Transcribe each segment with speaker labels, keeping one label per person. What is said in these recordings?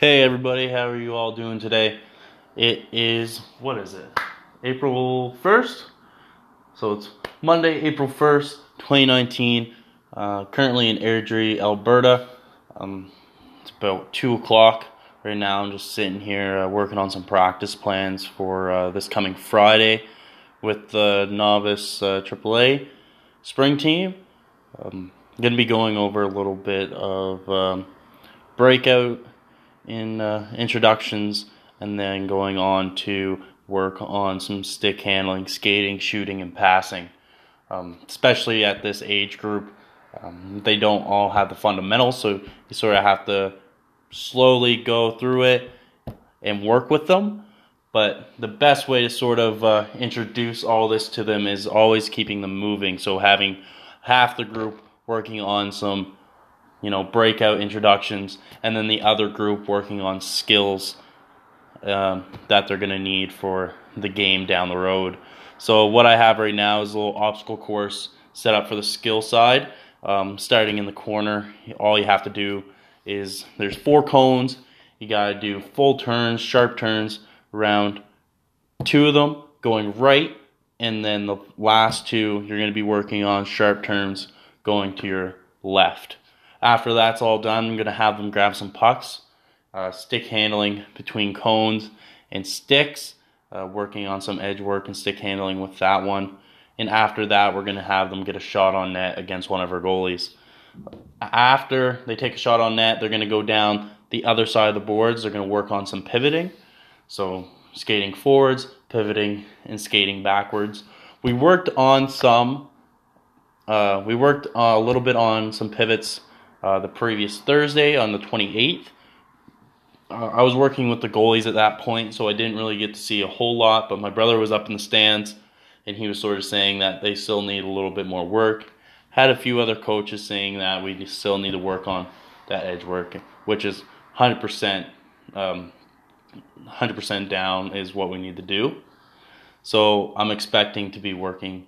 Speaker 1: Hey everybody, how are you all doing today? It is, what is it? April 1st? So it's Monday, April 1st, 2019. Uh, currently in Airdrie, Alberta. Um, it's about 2 o'clock right now. I'm just sitting here uh, working on some practice plans for uh, this coming Friday with the novice uh, AAA spring team. Um, I'm going to be going over a little bit of um, breakout in uh, introductions and then going on to work on some stick handling, skating, shooting, and passing. Um, especially at this age group, um, they don't all have the fundamentals, so you sort of have to slowly go through it and work with them. But the best way to sort of uh, introduce all this to them is always keeping them moving. So having half the group working on some you know, breakout introductions, and then the other group working on skills um, that they're going to need for the game down the road. So what I have right now is a little obstacle course set up for the skill side. Um, starting in the corner, all you have to do is there's four cones. You got to do full turns, sharp turns around two of them going right, and then the last two you're going to be working on sharp turns going to your left. After that's all done, I'm going to have them grab some pucks, uh, stick handling between cones and sticks, uh, working on some edge work and stick handling with that one. And after that, we're going to have them get a shot on net against one of our goalies. After they take a shot on net, they're going to go down the other side of the boards. They're going to work on some pivoting. So, skating forwards, pivoting, and skating backwards. We worked on some. Uh, we worked a little bit on some pivots uh, the previous Thursday on the 28th. Uh, I was working with the goalies at that point, so I didn't really get to see a whole lot, but my brother was up in the stands and he was sort of saying that they still need a little bit more work. Had a few other coaches saying that we still need to work on that edge work, which is 100%, um, 100% down is what we need to do. So I'm expecting to be working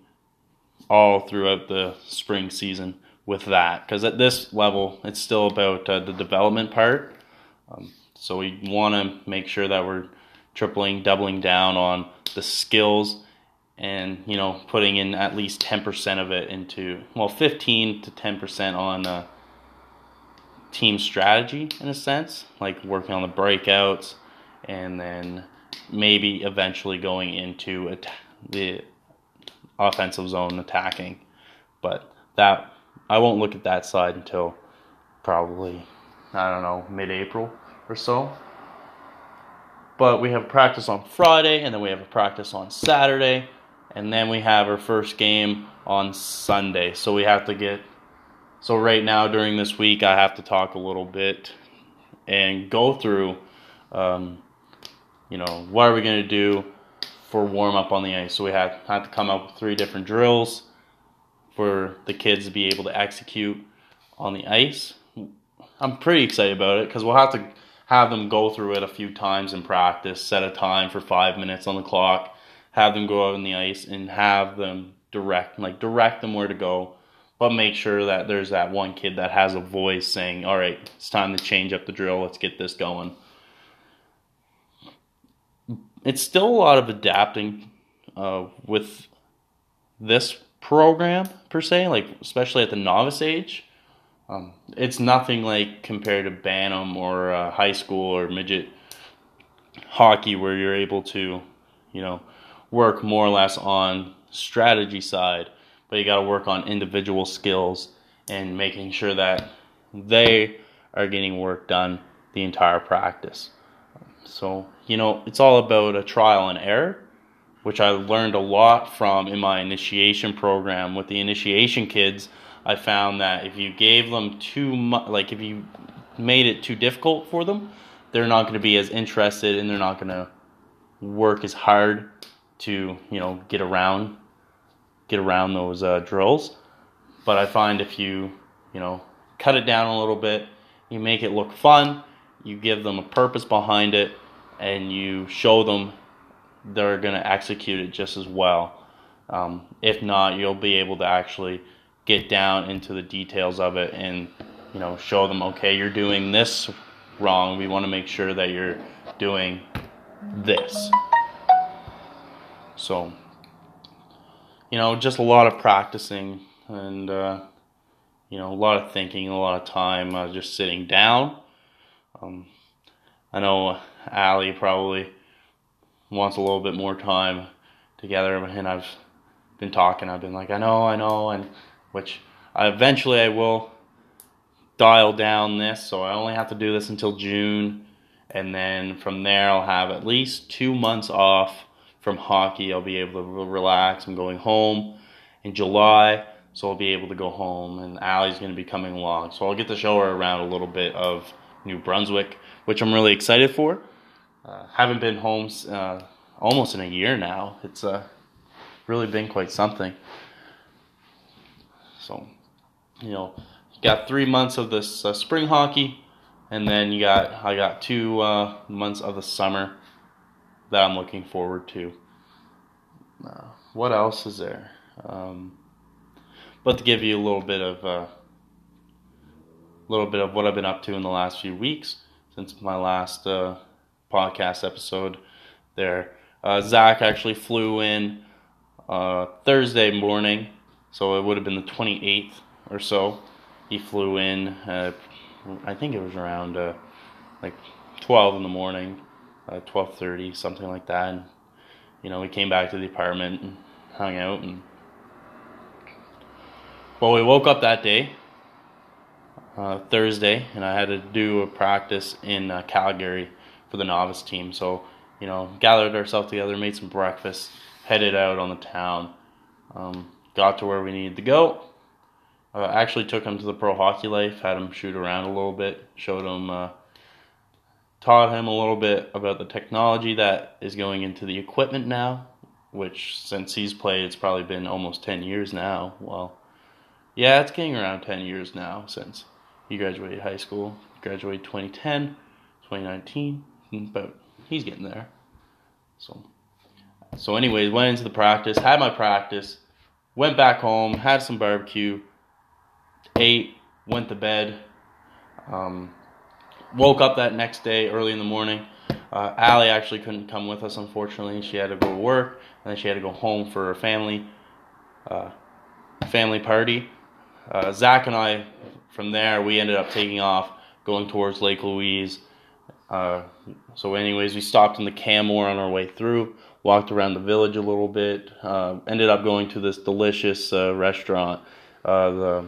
Speaker 1: all throughout the spring season with that because at this level it's still about uh, the development part. Um, so we want to make sure that we're tripling doubling down on the skills and you know putting in at least 10% of it into well 15 to 10% on uh, team strategy in a sense like working on the breakouts and then maybe eventually going into at- the offensive zone attacking. But that I won't look at that side until probably, I don't know, mid April or so. But we have practice on Friday, and then we have a practice on Saturday, and then we have our first game on Sunday. So we have to get. So right now, during this week, I have to talk a little bit and go through, um, you know, what are we going to do for warm up on the ice. So we have, had to come up with three different drills for the kids to be able to execute on the ice. I'm pretty excited about it because we'll have to have them go through it a few times in practice, set a time for five minutes on the clock, have them go out on the ice and have them direct, like direct them where to go, but make sure that there's that one kid that has a voice saying, all right, it's time to change up the drill, let's get this going. It's still a lot of adapting uh, with this program per se, like especially at the novice age. Um, it's nothing like compared to Bantam or uh, high school or midget hockey where you're able to, you know, work more or less on strategy side, but you got to work on individual skills and making sure that they are getting work done the entire practice. So, you know, it's all about a trial and error which I learned a lot from in my initiation program. With the initiation kids, I found that if you gave them too much, like if you made it too difficult for them, they're not going to be as interested and they're not going to work as hard to, you know, get around get around those uh, drills. But I find if you, you know, cut it down a little bit, you make it look fun, you give them a purpose behind it, and you show them they're going to execute it just as well. Um, if not, you'll be able to actually get down into the details of it and you know show them okay you're doing this wrong. We want to make sure that you're doing this. So, you know, just a lot of practicing and, uh, you know, a lot of thinking, a lot of time uh, just sitting down. Um, I know Allie probably wants a little bit more time together, and I've been talking. I've been like, I know, I know, and which I, eventually I will dial down this. So I only have to do this until June, and then from there I'll have at least two months off from hockey. I'll be able to relax. I'm going home in July, so I'll be able to go home, and Allie's going to be coming along. So I'll get to show her around a little bit of New Brunswick, which I'm really excited for. Uh, haven't been home uh, almost in a year now. It's uh, really been quite something. So, you know, got three months of this uh, spring hockey, and then you got I got two uh, months of the summer that I'm looking forward to. Uh, what else is there? Um, but to give you a little bit of a uh, little bit of what I've been up to in the last few weeks since my last uh, podcast episode. There, uh, Zach actually flew in uh, Thursday morning, so it would have been the 28th or so. He flew in. Uh, I think it was around uh, like 12 in the morning, 12:30, something like that. And you know, we came back to the apartment and hung out and well, we woke up that day, uh, Thursday, and I had to do a practice in uh, Calgary for the novice team. So, you know, gathered ourselves together, made some breakfast, headed out on the town, um, got to where we needed to go. Uh, actually took him to the Pro Hockey Life, had him shoot around a little bit, showed him, uh, taught him a little bit about the technology that is going into the equipment now, which since he's played, it's probably been almost 10 years now. Well, yeah, it's getting around 10 years now since he graduated high school. Graduated 2010, 2019, but he's getting there. So, so anyways, went into the practice, had my practice, went back home, had some barbecue, ate, went to bed. Um, woke up that next day early in the morning. Uh, Allie actually couldn't come with us, unfortunately. She had to go to work, and then she had to go home for her family uh, family party uh, Zach and I, from there, we ended up taking off, going towards Lake Louise. Uh, so, anyways, we stopped in the Canmore on our way through, walked around the village a little bit, uh, ended up going to this delicious uh, restaurant, uh, the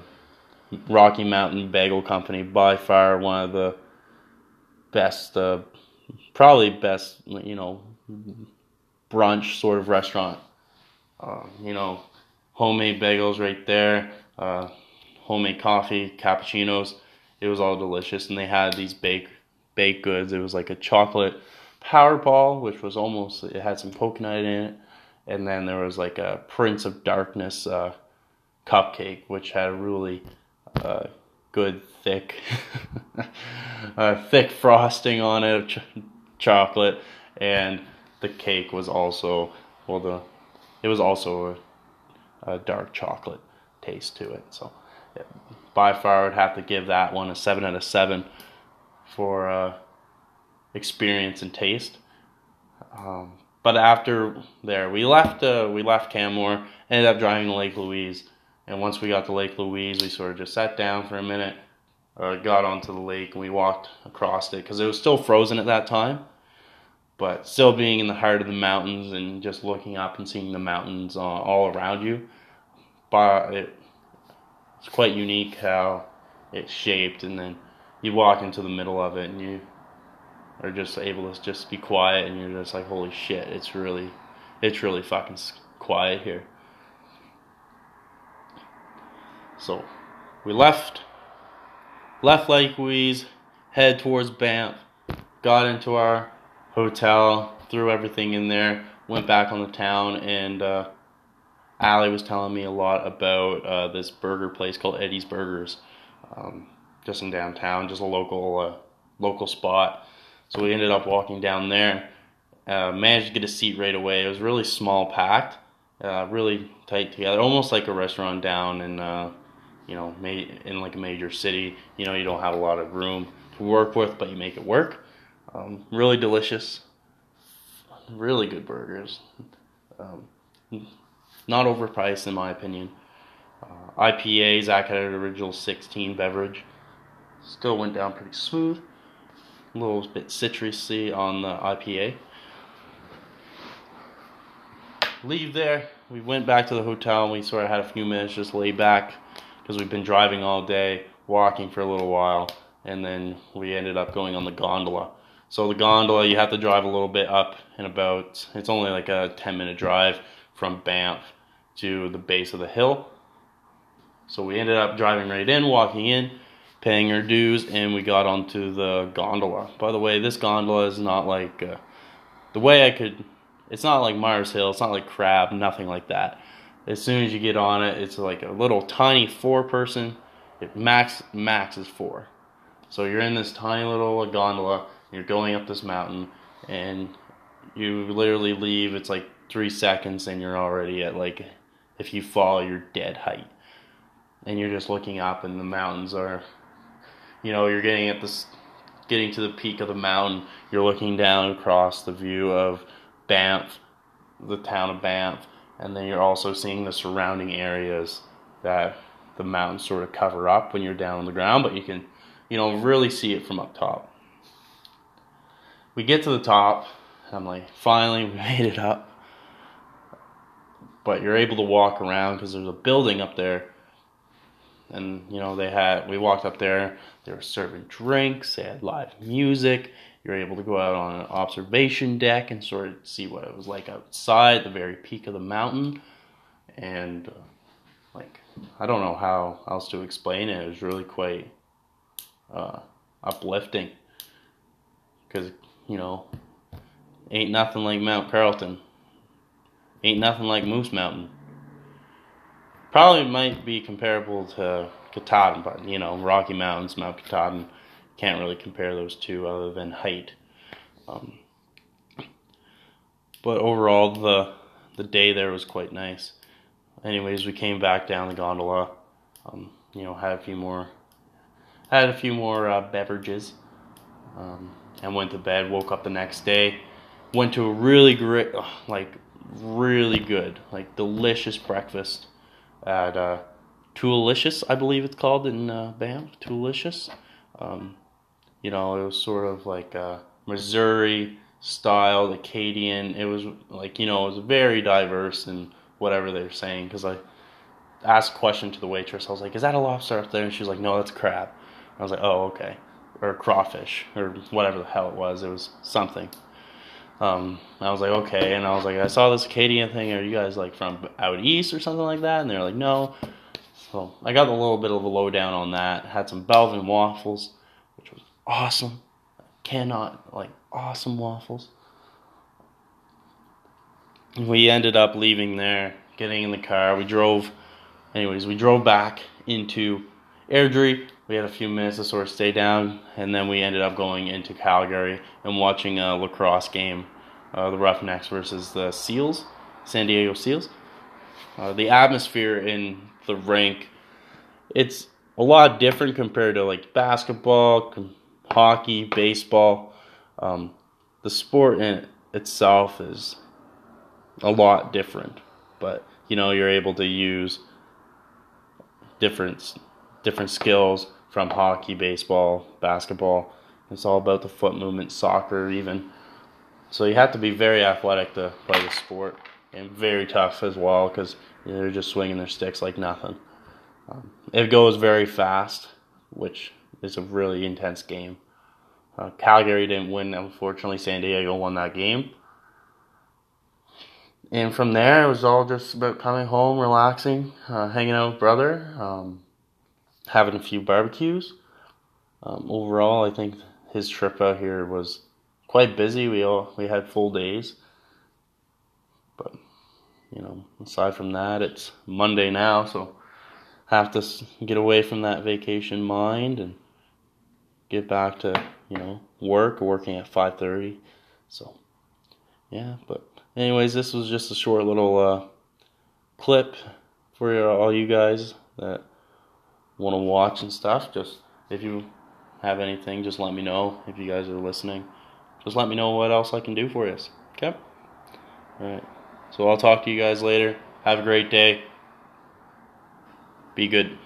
Speaker 1: Rocky Mountain Bagel Company, by far one of the best, uh, probably best, you know, brunch sort of restaurant. you know, homemade bagels right there homemade coffee, cappuccinos. It was all delicious, and they had these baked baked goods. It was like a chocolate Powerball, which was almost it had some coconut in it, and then there was like a Prince of Darkness uh, cupcake, which had a really uh, good thick, uh, thick frosting on it of ch- chocolate, and the cake was also well the it was also a, a dark chocolate taste to it. So by far, I'd have to give that one a seven out of seven for uh, experience and taste. Um, but after there, we left. Uh, we left Canmore. Ended up driving to Lake Louise, and once we got to Lake Louise, we sort of just sat down for a minute, uh, got onto the lake, and we walked across it because it was still frozen at that time. But still being in the heart of the mountains and just looking up and seeing the mountains uh, all around you, but it it's quite unique how it's shaped, and then you walk into the middle of it, and you are just able to just be quiet, and you're just like, holy shit, it's really, it's really fucking quiet here. So, we left, left Lake Louise, head towards Banff, got into our hotel, threw everything in there, went back on the town, and uh, Allie was telling me a lot about uh, this burger place called Eddie's Burgers, um, just in downtown, just a local uh, local spot. So we ended up walking down there. Uh, managed to get a seat right away. It was really small, packed, uh, really tight together, almost like a restaurant down in uh, you know in like a major city. You know you don't have a lot of room to work with, but you make it work. Um, really delicious, really good burgers. Um, not overpriced in my opinion. Uh, IPA, Zach had an original 16 beverage. Still went down pretty smooth. A little bit citrusy on the IPA. Leave there. We went back to the hotel and we sort of had a few minutes just lay back because we've been driving all day, walking for a little while, and then we ended up going on the gondola. So the gondola, you have to drive a little bit up and about. It's only like a 10 minute drive from Banff to the base of the hill. So we ended up driving right in, walking in, paying our dues, and we got onto the gondola. By the way, this gondola is not like uh, the way I could. It's not like Mars Hill. It's not like Crabbe. Nothing like that. As soon as you get on it, it's like a little tiny four-person. It max max is four. So you're in this tiny little gondola. You're going up this mountain, and you literally leave. It's like three seconds, and you're already at like, if you fall, you're dead height and you're just looking up and the mountains are you know you're getting at this getting to the peak of the mountain. You're looking down across the view of Banff the town of Banff and then you're also seeing the surrounding areas that the mountains sort of cover up when you're down on the ground but you can you know really see it from up top. We get to the top I'm like finally we made it up. But you're able to walk around because there's a building up there and you know they had we walked up there they were serving drinks they had live music you were able to go out on an observation deck and sort of see what it was like outside the very peak of the mountain. And uh, like i don't know how else to explain it. It was really quite uh, uplifting. Because you know ain't nothing like mount carleton ain't nothing like moose mountain Probably might be comparable to Katahdin, but you know, Rocky Mountains, Mount Katahdin, can't really compare those two other than height. Um, but overall, the the day there was quite nice. Anyways, we came back down the gondola. Um, you know, had a few more, had a few more uh, beverages, um, and went to bed. Woke up the next day, went to a really great, like really good, like delicious breakfast at uh, Toolicious, I believe it's called in uh, Banff. Toolicious. Um, you know, it was sort of like a Missouri style, Acadian. It was like you know, it was very diverse in whatever they were saying. Because I asked a question to the waitress. I was like, "Is that a lobster up there?" And she was like, "No, that's crab." I was like, "Oh, okay." Or crawfish, or whatever the hell it was. It was something. Um, I was like, okay, and I was like, I saw this Acadian thing. Are you guys like from out east or something like that? And they're like, no. So I got a little bit of a lowdown on that. Had some Belgian waffles, which was awesome. Cannot like awesome waffles. We ended up leaving there, getting in the car. We drove, anyways, we drove back into Airdrie. We had a few minutes to sort of stay down, and then we ended up going into Calgary and watching a lacrosse game uh, the Roughnecks versus the Seals, San Diego Seals. Uh, the atmosphere in the rink, it's a lot different compared to like basketball, hockey, baseball. Um, the sport in itself is a lot different, but you know you're able to use different different skills from hockey, baseball, basketball. It's all about the foot movement, soccer, even. So you have to be very athletic to play the sport, and very tough as well because they're just swinging their sticks like nothing. Um, it goes very fast, which is a really intense game. Uh, Calgary didn't win, unfortunately. San Diego won that game. And from there, it was all just about coming home, relaxing, uh, hanging out with brother, um, having a few barbecues. Um, overall, I think his trip out here was quite busy. We all we had full days, but you know, aside from that, it's Monday now, so have to get away from that vacation mind and get back to you know work. Working at five thirty, so yeah. But anyways, this was just a short little uh, clip for all you guys that want to watch and stuff. Just if you have anything, just let me know if you guys are listening. Just let me know what else I can do for you. Okay? Alright. So I'll talk to you guys later. Have a great day. Be good.